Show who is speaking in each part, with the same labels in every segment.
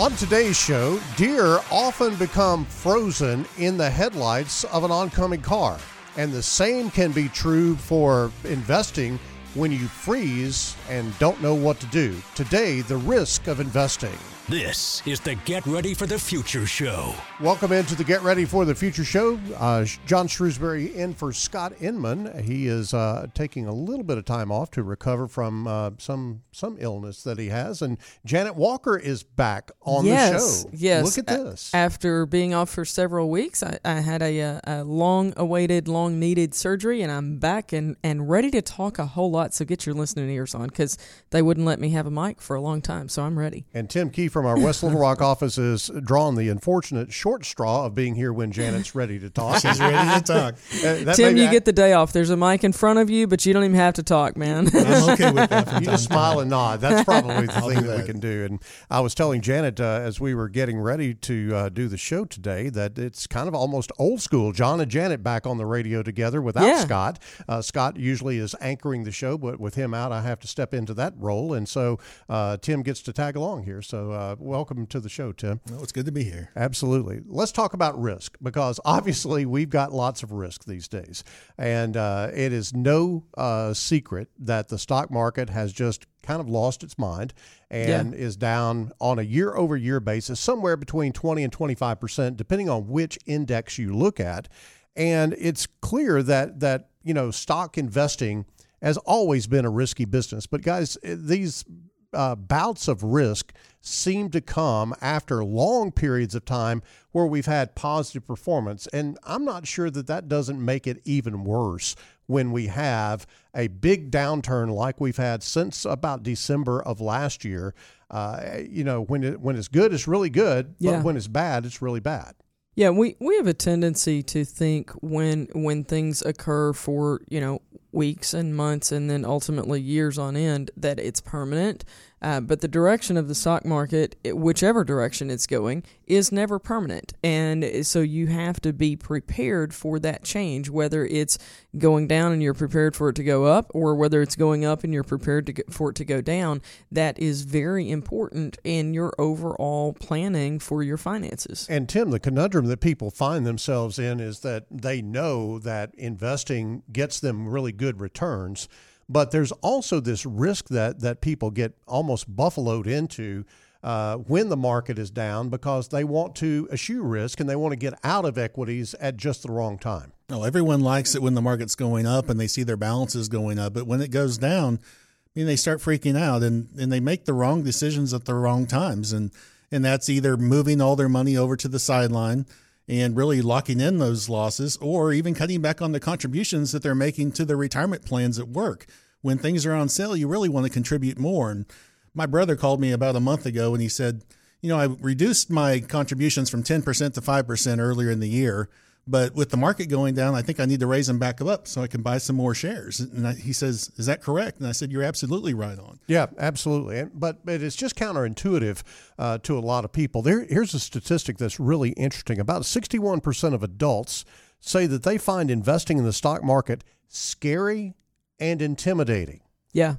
Speaker 1: On today's show, deer often become frozen in the headlights of an oncoming car. And the same can be true for investing when you freeze and don't know what to do. Today, the risk of investing.
Speaker 2: This is the Get Ready for the Future show.
Speaker 1: Welcome into the Get Ready for the Future show. Uh, John Shrewsbury in for Scott Inman. He is uh, taking a little bit of time off to recover from uh, some some illness that he has, and Janet Walker is back on
Speaker 3: yes,
Speaker 1: the show.
Speaker 3: Yes,
Speaker 1: look at this.
Speaker 3: A- after being off for several weeks, I, I had a, uh, a, long-awaited, long-needed surgery, and I'm back and, and ready to talk a whole lot. So get your listening ears on because they wouldn't let me have a mic for a long time. So I'm ready.
Speaker 1: And Tim Key from our West Little Rock office is drawn the unfortunate short straw of being here when Janet's ready to talk.
Speaker 4: She's ready to talk.
Speaker 1: Uh,
Speaker 3: Tim, you get the day off. There's a mic in front of you, but you don't even have to talk, man.
Speaker 4: I'm okay with that.
Speaker 1: You just smile and nod. That's probably the
Speaker 4: I'll
Speaker 1: thing
Speaker 4: do
Speaker 1: that. we can do. And I was telling Janet uh, as we were getting ready to uh, do the show today that it's kind of almost old school. John and Janet back on the radio together without
Speaker 3: Yeah.
Speaker 1: Scott. Uh, Scott usually is anchoring the show, but with him out, I have to step into that role. And so uh, Tim gets to tag along here. So uh, welcome to the show, Tim.
Speaker 4: Well, it's good to be here.
Speaker 1: Absolutely. Let's talk about risk because obviously we've got lots of risk these days. And uh, it is no uh, secret that the stock market has just kind of lost its mind and is down on a year over year basis, somewhere between 20 and 25%, depending on which index you look at. And it's clear that, that you know, stock investing has always been a risky business. But guys, these uh, bouts of risk seem to come after long periods of time where we've had positive performance. And I'm not sure that that doesn't make it even worse when we have a big downturn like we've had since about December of last year. Uh, you know, when it, when it's good, it's really good,
Speaker 3: Yeah.
Speaker 1: but when it's bad, it's really bad.
Speaker 3: Yeah, we, we have a tendency to think when when things occur for you know weeks and months and then ultimately years on end that it's permanent. Uh, but the direction of the stock market, whichever direction it's going, is never permanent, and so you have to be prepared for that change. Whether it's going down and you're prepared for it to go up, or whether it's going up and you're prepared for it to go down, that is very important in your overall planning for your finances.
Speaker 1: And Tim, the conundrum that people find themselves in is that they know that investing gets them really good returns, but there's also this risk that that people get almost buffaloed into uh, when the market is down because they want to eschew risk and they want to get out of equities at just the wrong time.
Speaker 4: Oh, everyone likes it when the market's going up and they see their balances going up, but when it goes down, I mean, they start freaking out and, and they make the wrong decisions at the wrong times. And, and that's either moving all their money over to the sideline and really locking in those losses or even cutting back on the contributions that they're making to their retirement plans at work. When things are on sale, you really want to contribute more. And my brother called me about a month ago and he said, you know, I reduced my contributions from 10% to 5% earlier in the year. But with the market going down, I think I need to raise them back up so I can buy some more shares. And I, he says, Is that correct? And I said, You're absolutely right on.
Speaker 1: Yeah, absolutely. And, but but it's just counterintuitive uh, to a lot of people. There, here's a statistic that's really interesting. About 61% of adults say that they find investing in the stock market scary and intimidating.
Speaker 3: Yeah.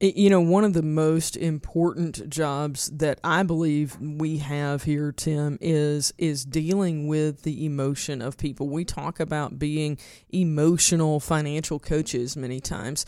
Speaker 3: You know, one of the most important jobs that I believe we have here, Tim, is is dealing with the emotion of people. We talk about being emotional financial coaches many times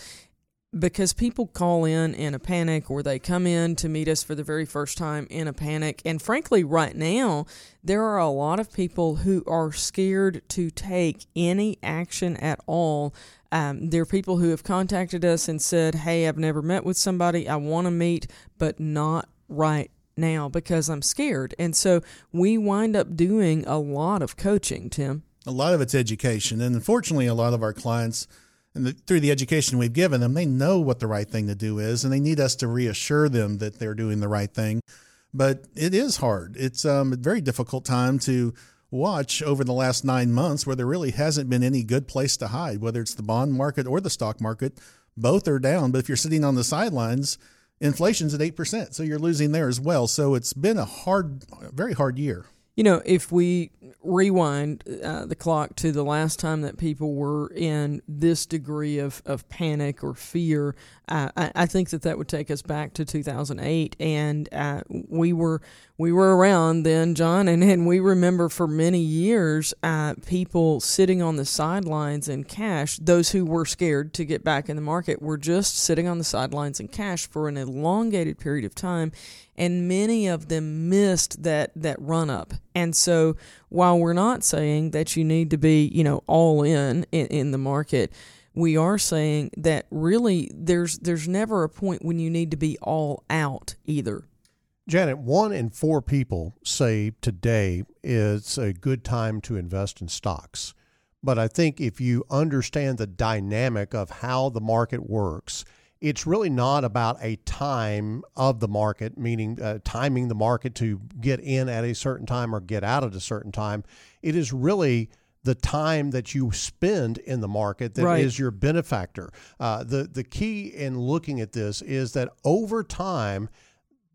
Speaker 3: because people call in in a panic or they come in to meet us for the very first time in a panic. And frankly, right now, there are a lot of people who are scared to take any action at all. Um, there are people who have contacted us and said, Hey, I've never met with somebody. I want to meet, but not right now because I'm scared. And so we wind up doing a lot of coaching, Tim.
Speaker 4: A lot of it's education. And unfortunately, a lot of our clients, and the, through the education we've given them, they know what the right thing to do is, and they need us to reassure them that they're doing the right thing. But it is hard. It's um, a very difficult time to watch over the last nine months where there really hasn't been any good place to hide, whether it's the bond market or the stock market. Both are down, but if you're sitting on the sidelines, inflation's at 8%. So you're losing there as well. So it's been a hard, very hard year.
Speaker 3: You know, if we rewind uh, the clock to the last time that people were in this degree of, of panic or fear, uh, I, I, think that that would take us back to 2008, and uh, we were we were around then, John, and, and we remember for many years uh, people sitting on the sidelines in cash. Those who were scared to get back in the market were just sitting on the sidelines in cash for an elongated period of time, and many of them missed that that run up. And so, while we're not saying that you need to be, you know, all in in, in the market we are saying that really there's there's never a point when you need to be all out either.
Speaker 1: Janet, one in four people say today is a good time to invest in stocks. But I think if you understand the dynamic of how the market works, it's really not about a time of the market, meaning uh, timing the market to get in at a certain time or get out at a certain time. It is really the time that you spend in the market that right. is your benefactor. Uh, the the key in looking at this is that over time.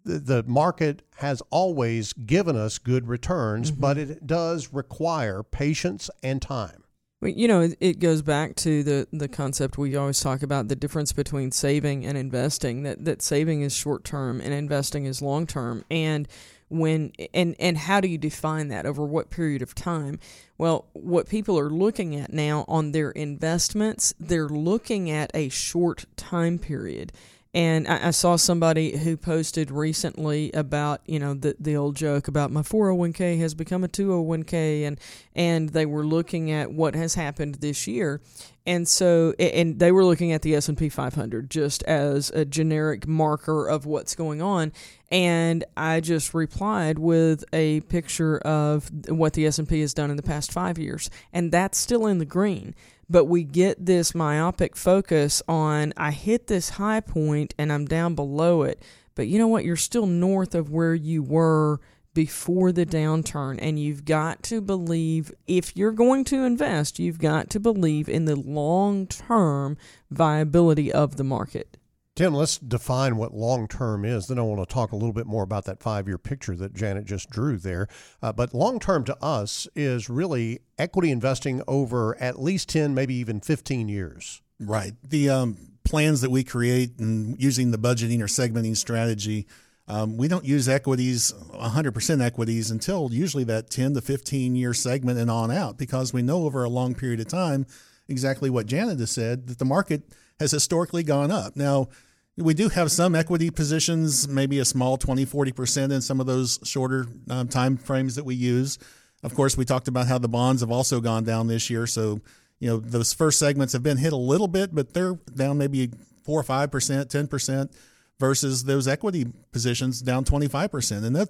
Speaker 1: The, the market has always given us good returns, mm-hmm. but it does require patience and time.
Speaker 3: You know, it goes back to the, the concept we always talk about the difference between saving and investing. That that saving is short term and investing is long term. And when and and how do you define that over what period of time well what people are looking at now on their investments they're looking at a short time period and I, I, saw somebody who posted recently about you know the the old joke about my 401k has become a 201k and and they were looking at what has happened this year. And so and they were looking at the S&P 500 just as a generic marker of what's going on. And I just replied with a picture of what the S&P has done in the past 5 years. And that's still in the green but we get this myopic focus on I hit this high point and I'm down below it. But you know what? You're still north of where you were before the downturn. And you've got to believe, if you're going to invest, you've got to believe in the long term viability of the market.
Speaker 1: Tim, let's define what long term is. Then I want to talk a little bit more about that five year picture that Janet just drew there. Uh, but long term to us is really equity investing over at least 10, maybe even 15 years.
Speaker 4: Right. The um, plans that we create and using the budgeting or segmenting strategy, um, we don't use equities, 100% equities, until usually that 10 to 15 year segment and on out because we know over a long period of time exactly what Janet has said that the market has historically gone up. Now, we do have some equity positions, maybe a small 20, 40% in some of those shorter um, time frames that we use. Of course, we talked about how the bonds have also gone down this year. So, you know, those first segments have been hit a little bit, but they're down maybe 4 or 5%, 10% versus those equity positions down 25%. And that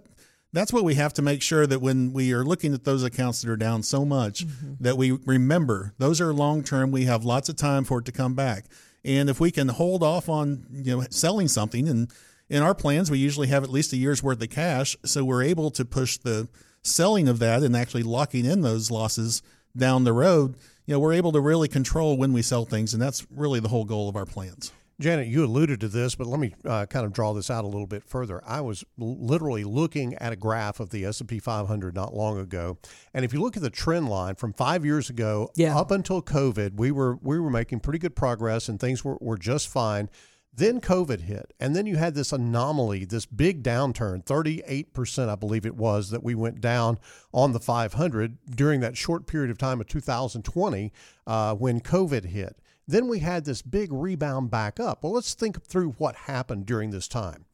Speaker 4: that's what we have to make sure that when we are looking at those accounts that are down so much mm-hmm. that we remember those are long term we have lots of time for it to come back and if we can hold off on you know selling something, and in our plans we usually have at least a year's worth of cash, so we're able to push the selling of that and actually locking in those losses down the road. You know, we're able to really control when we sell things, and that's really the whole goal of our plans.
Speaker 1: Janet, you alluded to this, but let me uh, kind of draw this out a little bit further. I was literally looking at a graph of the S&P 500 not long ago, and if you look at the trend line from five years ago yeah. up until COVID, we were we were making pretty good progress and things were, were just fine. Then COVID hit, and then you had this anomaly, this big downturn, 38%, I believe it was, that we went down on the 500 during that short period of time of 2020 uh, when COVID hit. Then we had this big rebound back up. Well, let's think through what happened during this time.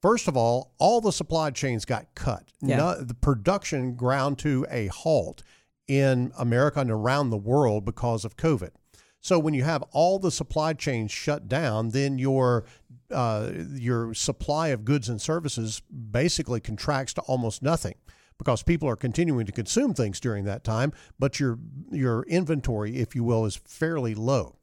Speaker 1: First of all, all the supply chains got cut. Yeah. No, the production ground to a halt in America and around the world because of COVID. So when you have all the supply chains shut down, then your uh, your supply of goods and services basically contracts to almost nothing because people are continuing to consume things during that time, but your your inventory, if you will, is fairly low.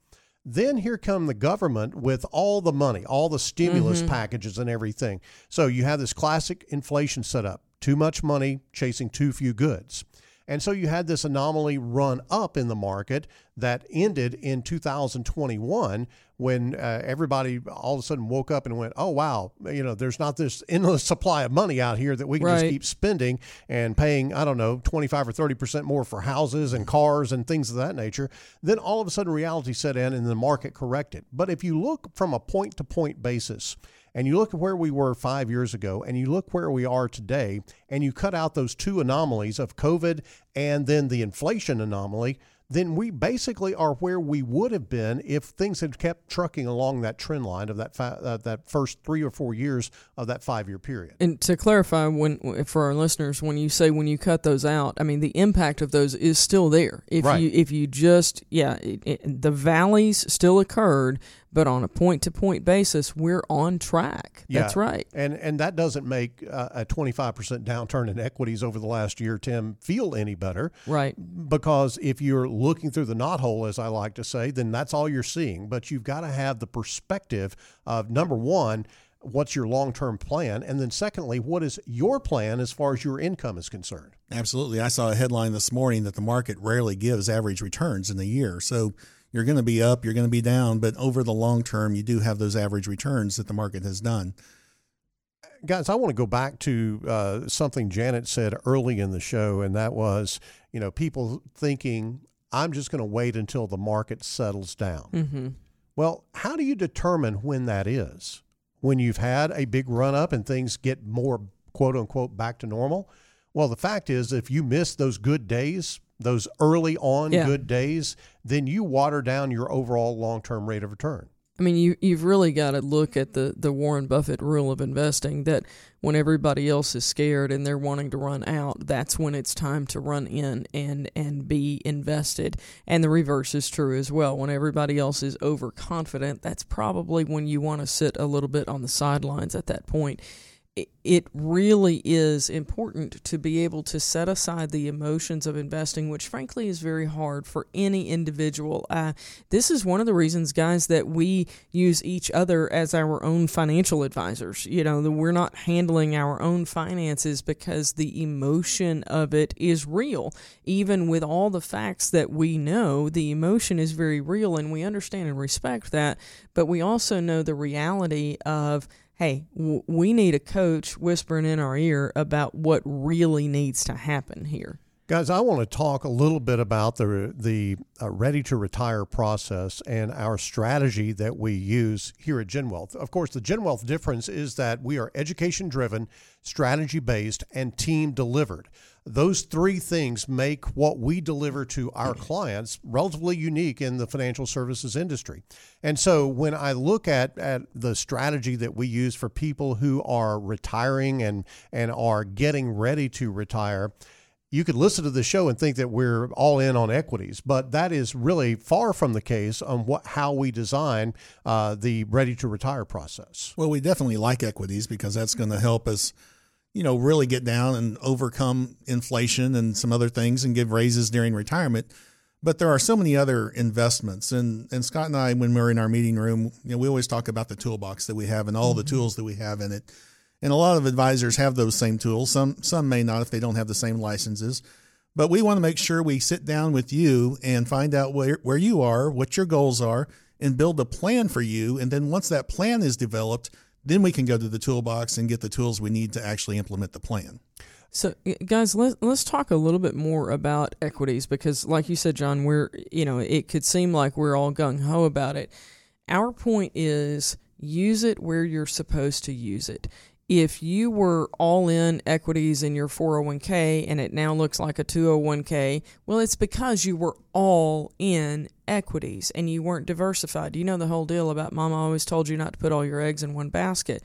Speaker 1: Then here come the government with all the money, all the stimulus mm-hmm. packages and everything. So you have this classic inflation setup too much money chasing too few goods. And so you had this anomaly run up in the market that ended in 2021 when uh, everybody all of a sudden woke up and went, oh, wow, you know, there's not this endless supply of money out here that we can
Speaker 3: Right.
Speaker 1: just keep spending and paying, I don't know, 25 or 30% more for houses and cars and things of that nature. Then all of a sudden reality set in and the market corrected. But if you look from a point to point basis, and you look at where we were five years ago and you look where we are today, and you cut out those two anomalies of COVID and then the inflation anomaly, then we basically are where we would have been if things had kept trucking along that trend line of that fi- uh, that first three or four years of that five year period.
Speaker 3: And to clarify, when for our listeners, when you say when you cut those out, I mean the impact of those is still there. If
Speaker 1: Right.
Speaker 3: you if you just yeah, it, it, the valleys still occurred, but on a point to point basis, we're on track. That's
Speaker 1: Yeah.
Speaker 3: right.
Speaker 1: And and that doesn't make uh, a 25% downturn in equities over the last year, Tim, feel any better.
Speaker 3: Right.
Speaker 1: Because if you're looking through the knothole, as I like to say, then that's all you're seeing. But you've got to have the perspective of number one, what's your long term plan? And then secondly, what is your plan as far as your income is concerned?
Speaker 4: Absolutely. I saw a headline this morning that the market rarely gives average returns in a year. So you're going to be up, you're going to be down, but over the long term, you do have those average returns that the market has done.
Speaker 1: Guys, I want to go back to uh, something Janet said early in the show, and that was, you know, people thinking, I'm just going to wait until the market settles down.
Speaker 3: Mm-hmm.
Speaker 1: Well, how do you determine when that is? When you've had a big run up and things get more quote unquote back to normal? Well, the fact is, if you miss those good days, those early on
Speaker 3: Yeah.
Speaker 1: good days, then you water down your overall long term rate of return.
Speaker 3: I mean, you you've really got to look at the the Warren Buffett rule of investing that when everybody else is scared and they're wanting to run out, that's when it's time to run in and and be invested. And the reverse is true as well. When everybody else is overconfident, that's probably when you want to sit a little bit on the sidelines at that point. It- really is important to be able to set aside the emotions of investing, which frankly is very hard for any individual. Uh, this is one of the reasons, guys, that we use each other as our own financial advisors. You know, we're not handling our own finances because the emotion of it is real. Even with all the facts that we know, the emotion is very real, and we understand and respect that. But we also know the reality of hey, w- we need a coach whispering in our ear about what really needs to happen here.
Speaker 1: Guys, I want to talk a little bit about the the uh, ready to retire process and our strategy that we use here at GenWealth. Of course, the GenWealth difference is that we are education driven, strategy based, and team delivered. Those three things make what we deliver to our clients relatively unique in the financial services industry. And so when I look at, at the strategy that we use for people who are retiring and, and are getting ready to retire, you could listen to the show and think that we're all in on equities, but that is really far from the case on what how we design uh, the ready to retire process.
Speaker 4: Well, we definitely like equities because that's going to help us, you know, really get down and overcome inflation and some other things and give raises during retirement. But there are so many other investments, and and Scott and I, when we're in our meeting room, you know, we always talk about the toolbox that we have and all the mm-hmm. tools that we have in it. And a lot of advisors have those same tools. Some some may not if they don't have the same licenses. But we want to make sure we sit down with you and find out where, where you are, what your goals are, and build a plan for you. And then once that plan is developed, then we can go to the toolbox and get the tools we need to actually implement the plan.
Speaker 3: So, guys, let's let's talk a little bit more about equities because, like you said, John, we're you know it could seem like we're all gung ho about it. Our point is use it where you're supposed to use it. If you were all in equities in your 401k and it now looks like a 201k, well, it's because you were all in equities and you weren't diversified. You know the whole deal about mama always told you not to put all your eggs in one basket.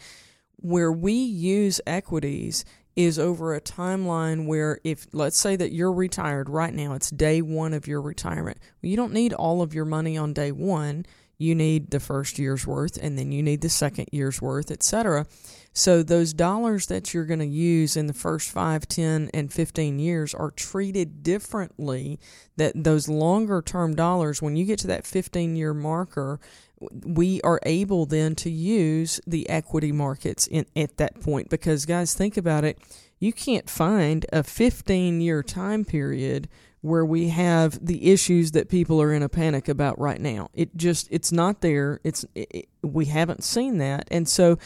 Speaker 3: Where we use equities is over a timeline where if let's say that you're retired right now it's day 1 of your retirement. Well, you don't need all of your money on day 1 you need the first year's worth and then you need the second year's worth etc so those dollars that you're going to use in the first 5 10 and 15 years are treated differently that those longer term dollars when you get to that 15 year marker we are able then to use the equity markets in at that point because guys think about it you can't find a 15 year time period where we have the issues that people are in a panic about right now. It just it's not there. It's it, we haven't seen that. And so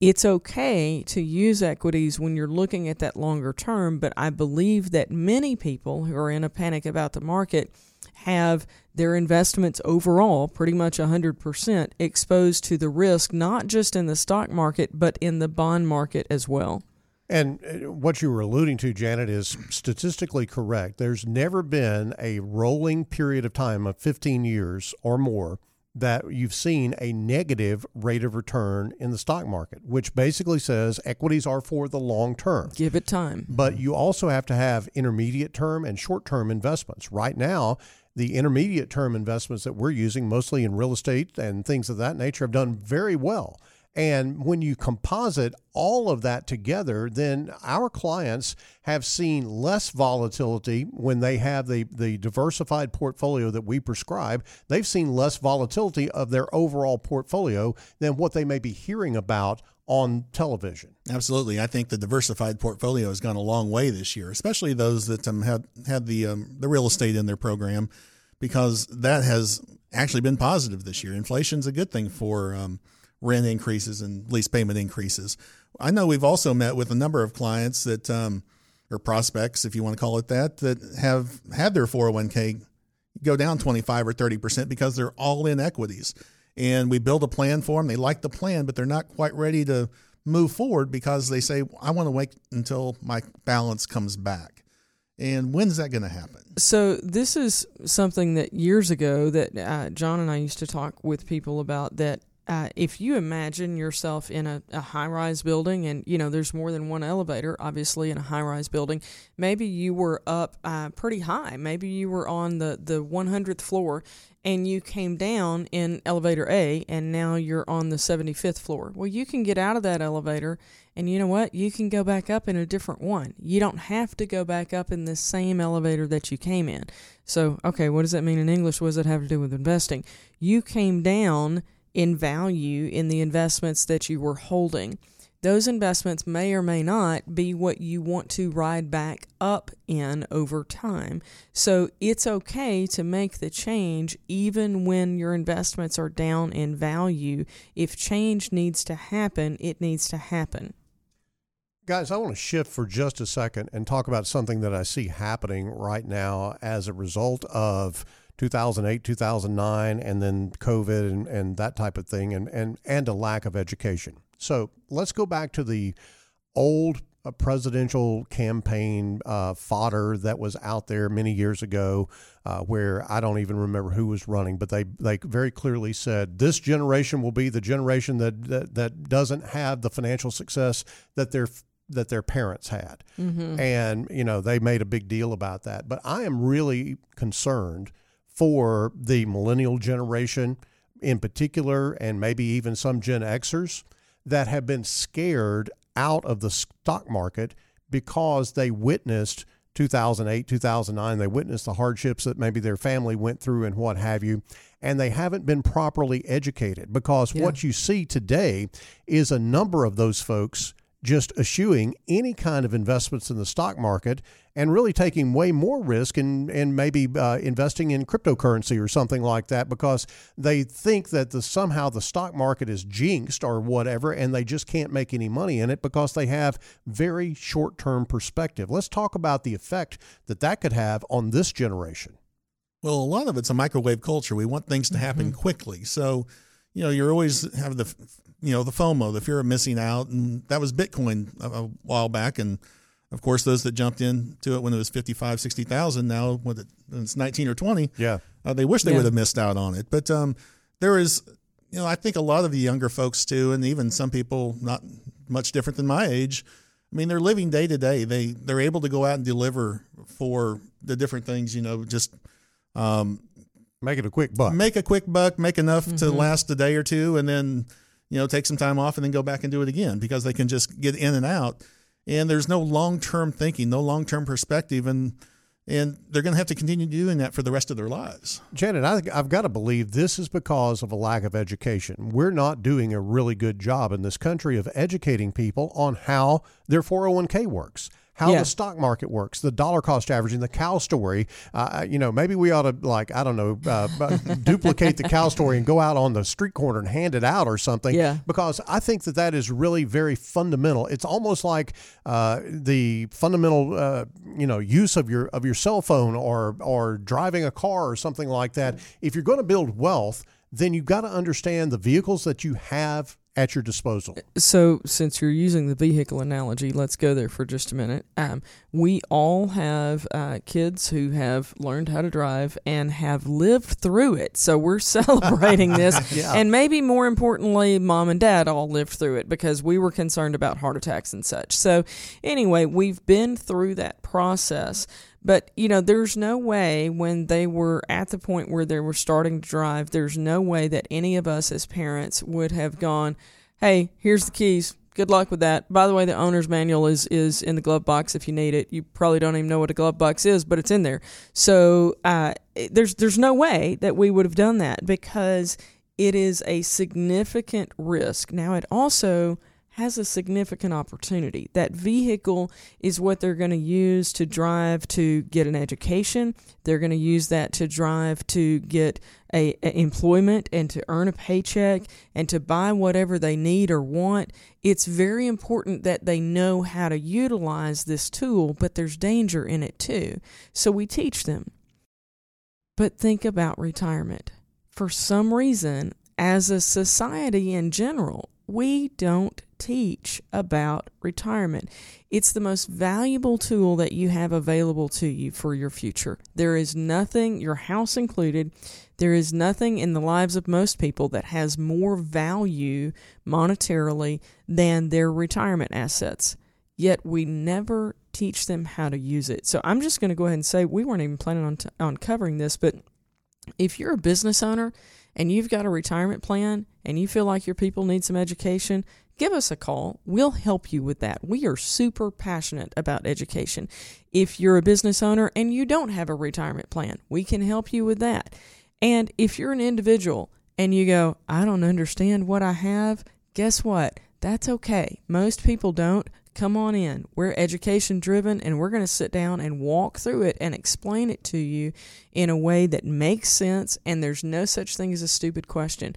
Speaker 3: it's okay to use equities when you're looking at that longer term, but I believe that many people who are in a panic about the market have their investments overall pretty much 100% exposed to the risk, not just in the stock market, but in the bond market as well.
Speaker 1: And uh, what you were alluding to, Janet, is statistically correct. There's never been a rolling period of time of 15 years or more that you've seen a negative rate of return in the stock market, which basically says equities are for the long term.
Speaker 3: Give it time.
Speaker 1: But you also have to have intermediate term and short term investments. Right now, the intermediate term investments that we're using, mostly in real estate and things of that nature, have done very well. And when you composite all of that together, then our clients have seen less volatility when they have the, the diversified portfolio that we prescribe. They've seen less volatility of their overall portfolio than what they may be hearing about on television.
Speaker 4: Absolutely, I think the diversified portfolio has gone a long way this year, especially those that um, had had the um, the real estate in their program, because that has actually been positive this year. Inflation's a good thing for um, rent increases and lease payment increases. I know we've also met with a number of clients that, um, or prospects, if you want to call it that, that have had their 401k go down 25 or 30% because they're all in equities. And we build a plan for them. They like the plan, but they're not quite ready to move forward because they say, I want to wait until my balance comes back. And when's that going to happen?
Speaker 3: So this is something that years ago that uh, John and I used to talk with people about that uh, if you imagine yourself in a, a high rise building and you know there's more than one elevator obviously in a high rise building maybe you were up uh, pretty high maybe you were on the, the 100th floor and you came down in elevator A and now you're on the 75th floor. Well, you can get out of that elevator and you know what? You can go back up in a different one. You don't have to go back up in the same elevator that you came in. So, okay, what does that mean in English? What does that have to do with investing? You came down in value in the investments that you were holding. Those investments may or may not be what you want to ride back up in over time. So it's okay to make the change even when your investments are down in value. If change needs to happen, it needs to happen.
Speaker 1: Guys, I want to shift for just a second and talk about something that I see happening right now as a result of 2008, 2009, and then COVID and, and that type of thing, and, and, and a lack of education. So let's go back to the old uh, presidential campaign uh, fodder that was out there many years ago, uh, where I don't even remember who was running, but they they very clearly said this generation will be the generation that that, that doesn't have the financial success that their that their parents had, mm-hmm. and you know they made a big deal about that. But I am really concerned for the millennial generation in particular, and maybe even some Gen Xers that have been scared out of the stock market because they witnessed 2008, 2009. They witnessed the hardships that maybe their family went through and what have you. And they haven't been properly educated because yeah. what you see today is a number of those folks just eschewing any kind of investments in the stock market and really taking way more risk and, and maybe uh, investing in cryptocurrency or something like that because they think that the, somehow the stock market is jinxed or whatever and they just can't make any money in it because they have very short term perspective. Let's talk about the effect that that could have on this generation.
Speaker 4: Well, a lot of it's a microwave culture. We want things to happen mm-hmm. quickly. So, you know, you're always have the you know the FOMO, the fear of missing out, and that was Bitcoin a, a while back, and of course those that jumped into it when it was 55, 60,000, now when it's 19 or 20,
Speaker 1: yeah,
Speaker 4: uh, they wish they yeah. would have missed out on it. But um, there is, you know, I think a lot of the younger folks too, and even some people not much different than my age. I mean, they're living day to day. They they're able to go out and deliver for the different things. You know, just um,
Speaker 1: make it a quick buck.
Speaker 4: Make a quick buck. Make enough mm-hmm. to last a day or two, and then you know, take some time off and then go back and do it again because they can just get in and out. And there's no long term thinking, no long term perspective. And, and they're going to have to continue doing that for the rest of their lives.
Speaker 1: Janet, I, I've got to believe this is because of a lack of education. We're not doing a really good job in this country of educating people on how their 401k works how yeah. the stock market works, the dollar cost averaging, the cow story. Uh, you know, maybe we ought to like I don't know, uh, duplicate the cow story and go out on the street corner and hand it out or something.
Speaker 3: Yeah.
Speaker 1: Because I think that that is really very fundamental. It's almost like uh, the fundamental uh, you know use of your of your cell phone or or driving a car or something like that. If you're going to build wealth then you've got to understand the vehicles that you have at your disposal.
Speaker 3: So, since you're using the vehicle analogy, let's go there for just a minute. Um, we all have uh, kids who have learned how to drive and have lived through it. So, we're celebrating this. yeah. And maybe more importantly, mom and dad all lived through it because we were concerned about heart attacks and such. So, anyway, we've been through that process. But, you know, there's no way when they were at the point where they were starting to drive, there's no way that any of us as parents would have gone, hey, here's the keys. Good luck with that. By the way, the owner's manual is, is in the glove box if you need it. You probably don't even know what a glove box is, but it's in there. So uh, there's there's no way that we would have done that because it is a significant risk. Now, it also has a significant opportunity. That vehicle is what they're going to use to drive to get an education. They're going to use that to drive to get a, a, employment and to earn a paycheck and to buy whatever they need or want. It's very important that they know how to utilize this tool, but there's danger in it too. So we teach them. But think about retirement. For some reason, as a society in general, we don't teach about retirement. It's the most valuable tool that you have available to you for your future. There is nothing, your house included, there is nothing in the lives of most people that has more value monetarily than their retirement assets. Yet we never teach them how to use it. So I'm just going to go ahead and say we weren't even planning on, t- on covering this, but if you're a business owner and you've got a retirement plan and you feel like your people need some education, give us a call. We'll help you with that. We are super passionate about education. If you're a business owner and you don't have a retirement plan, we can help you with that. And if you're an individual and you go, I don't understand what I have, guess what? That's okay. Most people don't. Come on in. We're education driven and we're going to sit down and walk through it and explain it to you in a way that makes sense. And there's no such thing as a stupid question.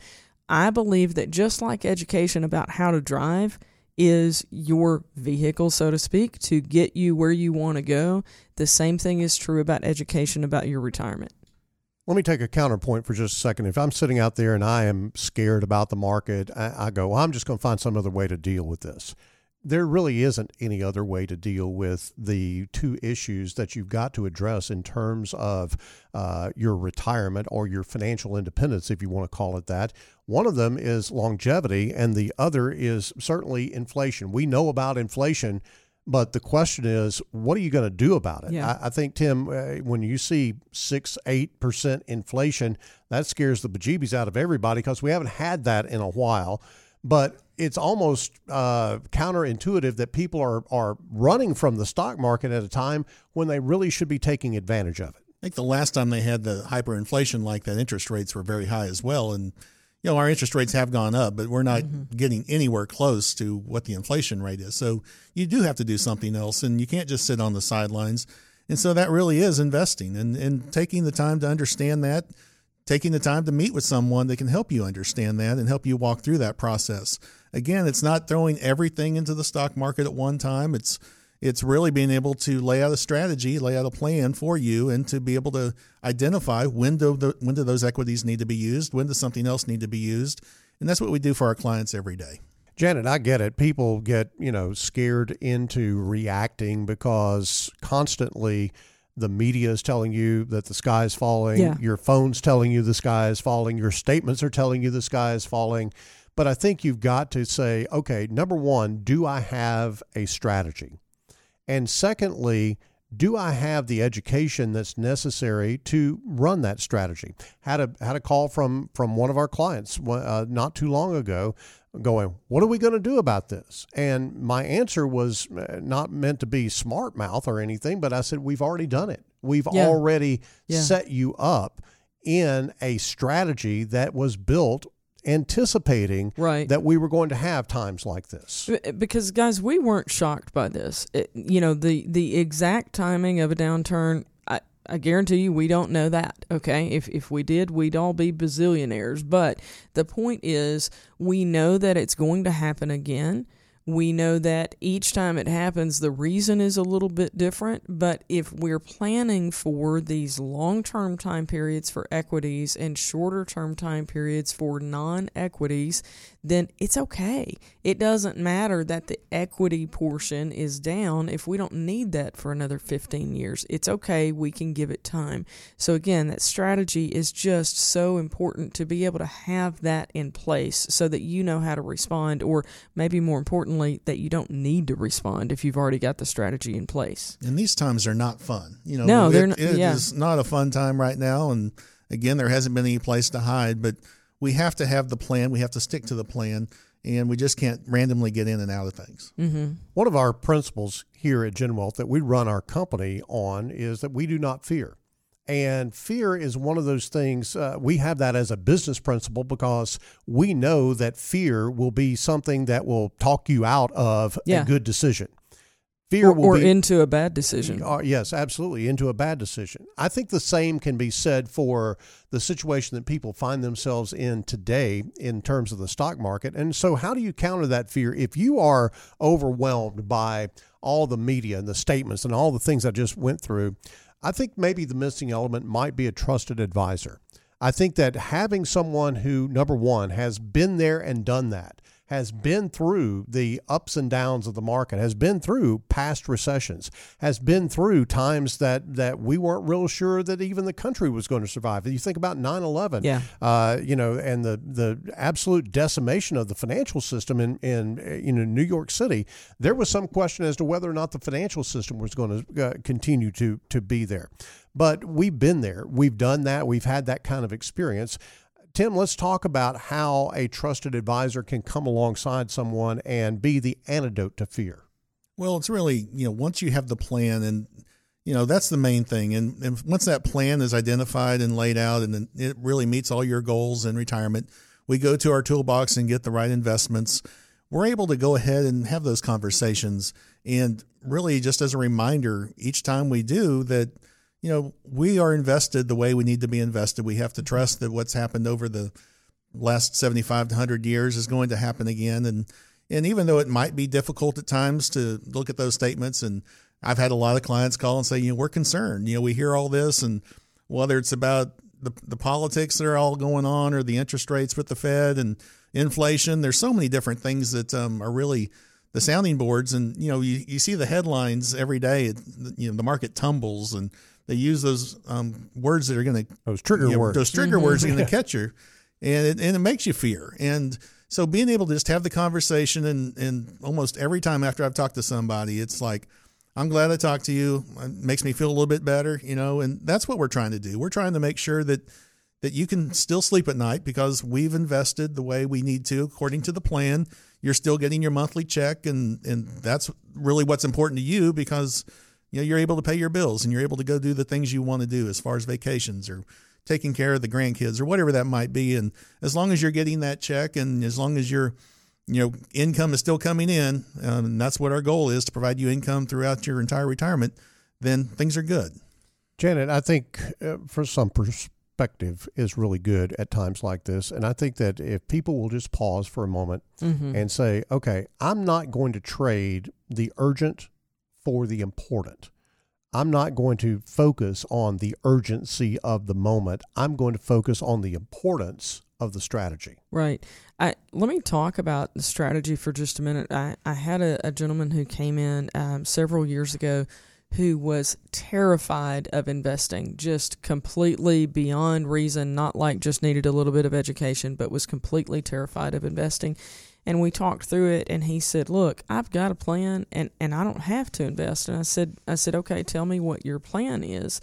Speaker 3: I believe that just like education about how to drive is your vehicle, so to speak, to get you where you want to go, the same thing is true about education about your retirement.
Speaker 1: Let me take a counterpoint for just a second. If I'm sitting out there and I am scared about the market, I, I go, well, I'm just going to find some other way to deal with this there really isn't any other way to deal with the two issues that you've got to address in terms of uh, your retirement or your financial independence, if you want to call it that. One of them is longevity, and the other is certainly inflation. We know about inflation. But the question is, what are you going to do about it?
Speaker 3: Yeah.
Speaker 1: I, I think, Tim, uh, when you see six, eight percent inflation, that scares the bejeebies out of everybody because we haven't had that in a while. But it's almost uh, counterintuitive that people are, are running from the stock market at a time when they really should be taking advantage of it.
Speaker 4: I think the last time they had the hyperinflation like that, interest rates were very high as well. And, you know, our interest rates have gone up, but we're not mm-hmm. getting anywhere close to what the inflation rate is. So you do have to do something else, and you can't just sit on the sidelines. And so that really is investing and, and taking the time to understand that taking the time to meet with someone that can help you understand that and help you walk through that process. Again, it's not throwing everything into the stock market at one time. It's it's really being able to lay out a strategy, lay out a plan for you, and to be able to identify when do the, when do those equities need to be used, when does something else need to be used, and that's what we do for our clients every day.
Speaker 1: Janet, I get it. People get you know scared into reacting because constantly the media is telling you that the sky is falling,
Speaker 3: yeah.
Speaker 1: your phone's telling you the sky is falling, your statements are telling you the sky is falling. But I think you've got to say, okay, number one, do I have a strategy? And secondly, do I have the education that's necessary to run that strategy? Had a had a call from from one of our clients uh, not too long ago, going, "What are we going to do about this?" And my answer was uh, not meant to be smart mouth or anything, but I said, "We've already done it. We've
Speaker 3: Yeah.
Speaker 1: already
Speaker 3: Yeah.
Speaker 1: set you up in a strategy that was built anticipating
Speaker 3: Right.
Speaker 1: that we were going to have times like this.
Speaker 3: Because guys, we weren't shocked by this. It, you know, the the exact timing of a downturn. I, I guarantee you, we don't know that. Okay, if if we did, we'd all be bazillionaires. But the point is, we know that it's going to happen again. We know that each time it happens, the reason is a little bit different. But if we're planning for these long term time periods for equities and shorter term time periods for non equities, then it's okay. It doesn't matter that the equity portion is down if we don't need that for another 15 years. It's okay. We can give it time. So, again, that strategy is just so important to be able to have that in place so that you know how to respond, or maybe more importantly, that you don't need to respond if you've already got the strategy in place.
Speaker 4: And these times are not fun. You know,
Speaker 3: No,
Speaker 4: it-
Speaker 3: they're not-
Speaker 4: it
Speaker 3: yeah.
Speaker 4: is not a fun time right now. And again, there hasn't been any place to hide, but we have to have the plan. We have to stick to the plan, and we just can't randomly get in and out of things. Mm-hmm.
Speaker 1: One of our principles here at Gen Wealth that we run our company on is that we do not fear. And fear is one of those things, uh, we have that as a business principle because we know that fear will be something that will talk you out of
Speaker 3: Yeah.
Speaker 1: a good decision. Fear
Speaker 3: Or,
Speaker 1: will
Speaker 3: or
Speaker 1: be
Speaker 3: into a bad decision.
Speaker 1: uh, yes, absolutely, into a bad decision. I think the same can be said for the situation that people find themselves in today in terms of the stock market. And so, how do you counter that fear if you are overwhelmed by all the media and the statements and all the things I just went through? I think maybe the missing element might be a trusted advisor. I think that having someone who, number one, has been there and done that, has been through the ups and downs of the market, has been through past recessions, has been through times that, that we weren't real sure that even the country was going to survive. You think about 9 11,
Speaker 3: Yeah.
Speaker 1: uh, you know, and the, the absolute decimation of the financial system in, in you know, New York City. There was some question as to whether or not the financial system was going to uh, continue to, to be there. But we've been there. We've done that. We've had that kind of experience. Tim, let's talk about how a trusted advisor can come alongside someone and be the antidote to fear.
Speaker 4: Well, it's really, you know, once you have the plan and, you know, that's the main thing. And, and once that plan is identified and laid out and it really meets all your goals in retirement, we go to our toolbox and get the right investments. We're able to go ahead and have those conversations. And really, just as a reminder, each time we do that, you know, we are invested the way we need to be invested. We have to trust that what's happened over the last 75 to 100 years is going to happen again. And, and even though it might be difficult at times to look at those statements, and I've had a lot of clients call and say, you know, we're concerned. You know, we hear all this, and whether it's about the, the politics that are all going on or the interest rates with the Fed and inflation, there's so many different things that um, are really the sounding boards. And, you know, you, you see the headlines every day, you know, the market tumbles and they use those um, words that are going to
Speaker 1: Those trigger
Speaker 4: you know,
Speaker 1: words.
Speaker 4: Those trigger words are going to catch you, and it, and it makes you fear. And so being able to just have the conversation, and and almost every time after I've talked to somebody, it's like, I'm glad I talked to you. It makes me feel a little bit better, you know. And that's what we're trying to do. We're trying to make sure that that you can still sleep at night because we've invested the way we need to according to the plan. You're still getting your monthly check, and and that's really what's important to you because you know you're able to pay your bills and you're able to go do the things you want to do as far as vacations or taking care of the grandkids or whatever that might be. And as long as you're getting that check and as long as your you know income is still coming in um, and that's what our goal is to provide you income throughout your entire retirement then things are good.
Speaker 1: Janet, I think uh, for some perspective is really good at times like this. And I think that if people will just pause for a moment and say, okay, I'm not going to trade the urgent for the important. I'm not going to focus on the urgency of the moment. I'm going to focus on the importance of the strategy.
Speaker 3: Right. I let me talk about the strategy for just a minute. I, I had a, a gentleman who came in um, several years ago who was terrified of investing, just completely beyond reason, not like just needed a little bit of education, but was completely terrified of investing. And we talked through it and he said, Look, I've got a plan and, and I don't have to invest. And I said I said, Okay, tell me what your plan is.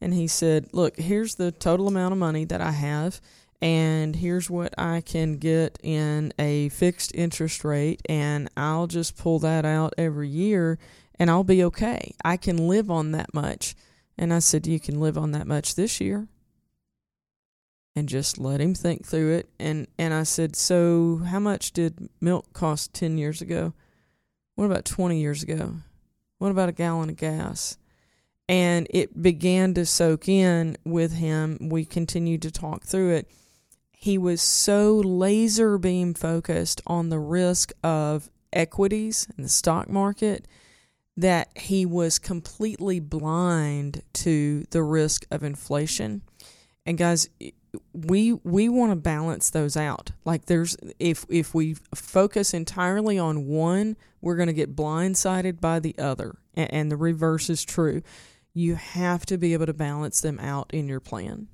Speaker 3: And he said, Look, here's the total amount of money that I have and here's what I can get in a fixed interest rate, and I'll just pull that out every year, and I'll be okay. I can live on that much. And I said, You can live on that much this year. And just let him think through it. And, and I said, So, how much did milk cost 10 years ago? What about 20 years ago? What about a gallon of gas? And it began to soak in with him. We continued to talk through it. He was so laser beam focused on the risk of equities and the stock market that he was completely blind to the risk of inflation. And guys, we we want to balance those out. Like there's if if we focus entirely on one, we're going to get blindsided by the other, and, and the reverse is true. You have to be able to balance them out in your plan.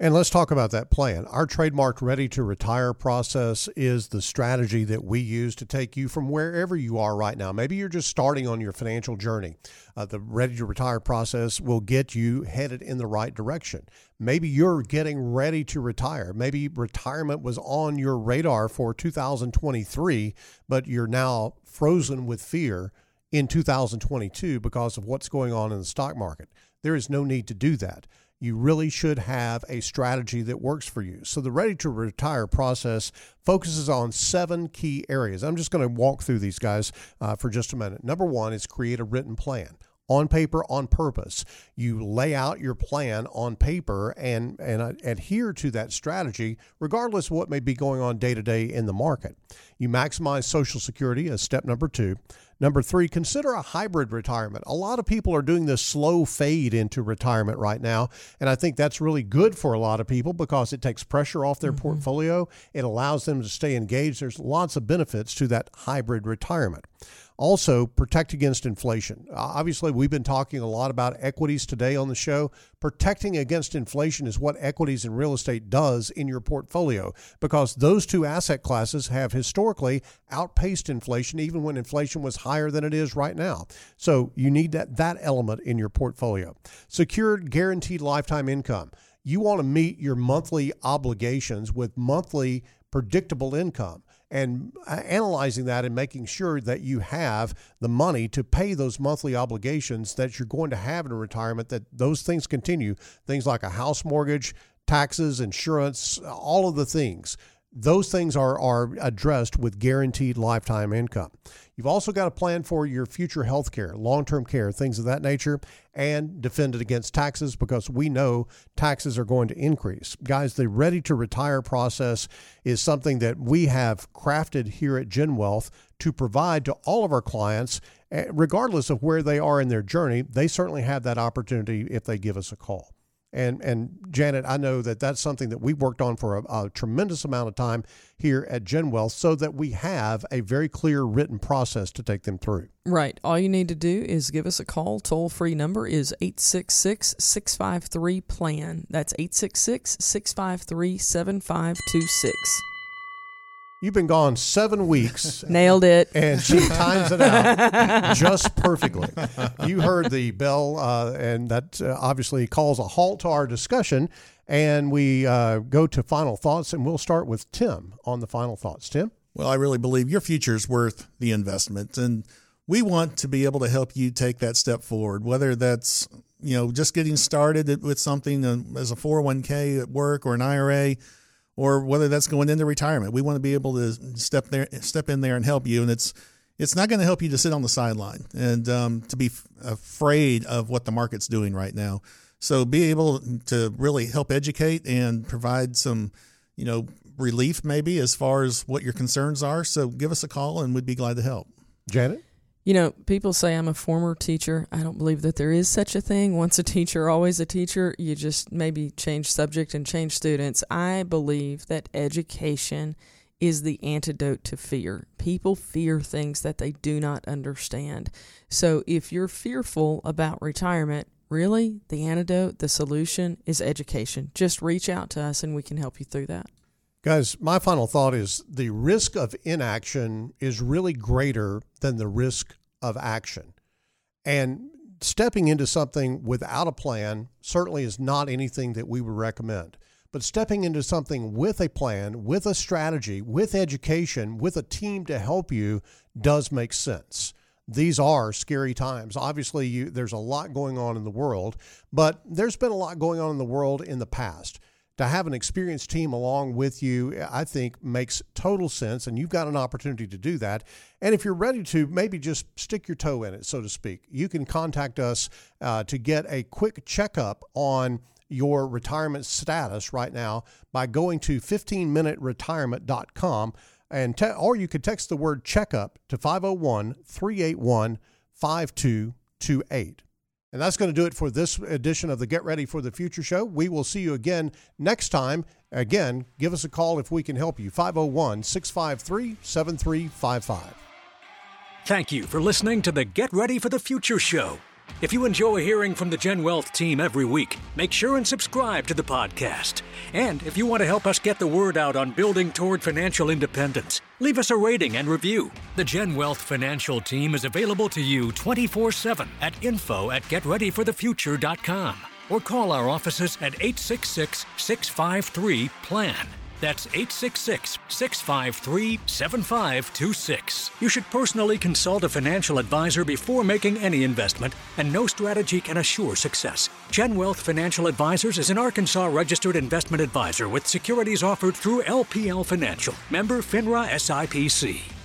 Speaker 1: And let's talk about that plan. Our trademarked ready to retire process is the strategy that we use to take you from wherever you are right now. Maybe you're just starting on your financial journey. Uh, the ready to retire process will get you headed in the right direction. Maybe you're getting ready to retire. Maybe retirement was on your radar for 2023, but you're now frozen with fear in 2022 because of what's going on in the stock market. There is no need to do that you really should have a strategy that works for you. So, the ready to retire process focuses on seven key areas. I'm just going to walk through these guys uh, for just a minute. Number one is create a written plan on paper on purpose. You lay out your plan on paper and and uh, adhere to that strategy regardless of what may be going on day to day in the market. You maximize social security as step number 2. Number three, consider a hybrid retirement. A lot of people are doing this slow fade into retirement right now. And I think that's really good for a lot of people because it takes pressure off their mm-hmm. portfolio. It allows them to stay engaged. There's lots of benefits to that hybrid retirement. Also, protect against inflation. Obviously, we've been talking a lot about equities today on the show. Protecting against inflation is what equities and real estate does in your portfolio because those two asset classes have historically outpaced inflation, even when inflation was higher than it is right now. So, you need that, that element in your portfolio. Secured guaranteed lifetime income. You want to meet your monthly obligations with monthly predictable income and uh, analyzing that and making sure that you have the money to pay those monthly obligations that you're going to have in retirement, that those things continue. Things like a house mortgage, taxes, insurance, all of the things. Those things are, are addressed with guaranteed lifetime income. You've also got a plan for your future health care, long term care, things of that nature, and defend it against taxes because we know taxes are going to increase. Guys, the ready to retire process is something that we have crafted here at Gen Wealth to provide to all of our clients, eh, regardless of where they are in their journey. They certainly have that opportunity if they give us a call. And and Janet, I know that that's something that we've worked on for a, a tremendous amount of time here at GenWealth, so that we have a very clear written process to take them through.
Speaker 3: Right. All you need to do is give us a call. Toll free number is 866 653 PLAN. That's 866 653 7526.
Speaker 1: You've been gone seven weeks.
Speaker 3: Nailed it.
Speaker 1: And she times it out just perfectly. You heard the bell, uh, and that uh, obviously calls a halt to our discussion. And we uh, go to final thoughts, and we'll start with Tim on the final thoughts. Tim?
Speaker 4: Well, I really believe your future is worth the investment. And we want to be able to help you take that step forward, whether that's you know just getting started with something uh, as a 401k at work or an IRA or whether that's going into retirement. We want to be able to step there, step in there and help you. And it's it's not going to help you to sit on the sideline and um, to be f- afraid of what the market's doing right now. So be able to really help educate and provide some, you know, relief maybe as far as what your concerns are. So give us a call and we'd be glad to help.
Speaker 1: Janet.
Speaker 3: You know, people say I'm a former teacher. I don't believe that there is such a thing. Once a teacher, always a teacher. You just maybe change subject and change students. I believe that education is the antidote to fear. People fear things that they do not understand. So if you're fearful about retirement, really, the antidote, the solution is education. Just reach out to us and we can help you through that.
Speaker 1: Guys, my final thought is the risk of inaction is really greater than the risk of action. And stepping into something without a plan certainly is not anything that we would recommend. But stepping into something with a plan, with a strategy, with education, with a team to help you does make sense. these are scary times. Obviously, you, there's a lot going on in the world, but there's been a lot going on in the world in the past. To have an experienced team along with you, I think makes total sense, and you've got an opportunity to do that. And if you're ready to maybe just stick your toe in it, so to speak, you can contact us uh, to get a quick checkup on your retirement status right now by going to 15minuteretirement.com and te- or you could text the word checkup to 501-381-5228. And that's going to do it for this edition of the Get Ready for the Future show. We will see you again next time. Again, give us a call if we can help you. 501 653 7355.
Speaker 2: Thank you for listening to the Get Ready for the Future show. If you enjoy hearing from the Gen Wealth team every week, make sure and subscribe to the podcast. And if you want to help us get the word out on building toward financial independence, leave us a rating and review. The Gen Wealth financial team is available to you 24 7 at info at getreadyforthefuture.com or call our offices at 866 653 PLAN. That's 866 653 7526. You should personally consult a financial advisor before making any investment, and no strategy can assure success. Gen Wealth Financial Advisors is an Arkansas registered investment advisor with securities offered through LPL Financial, member FINRA SIPC.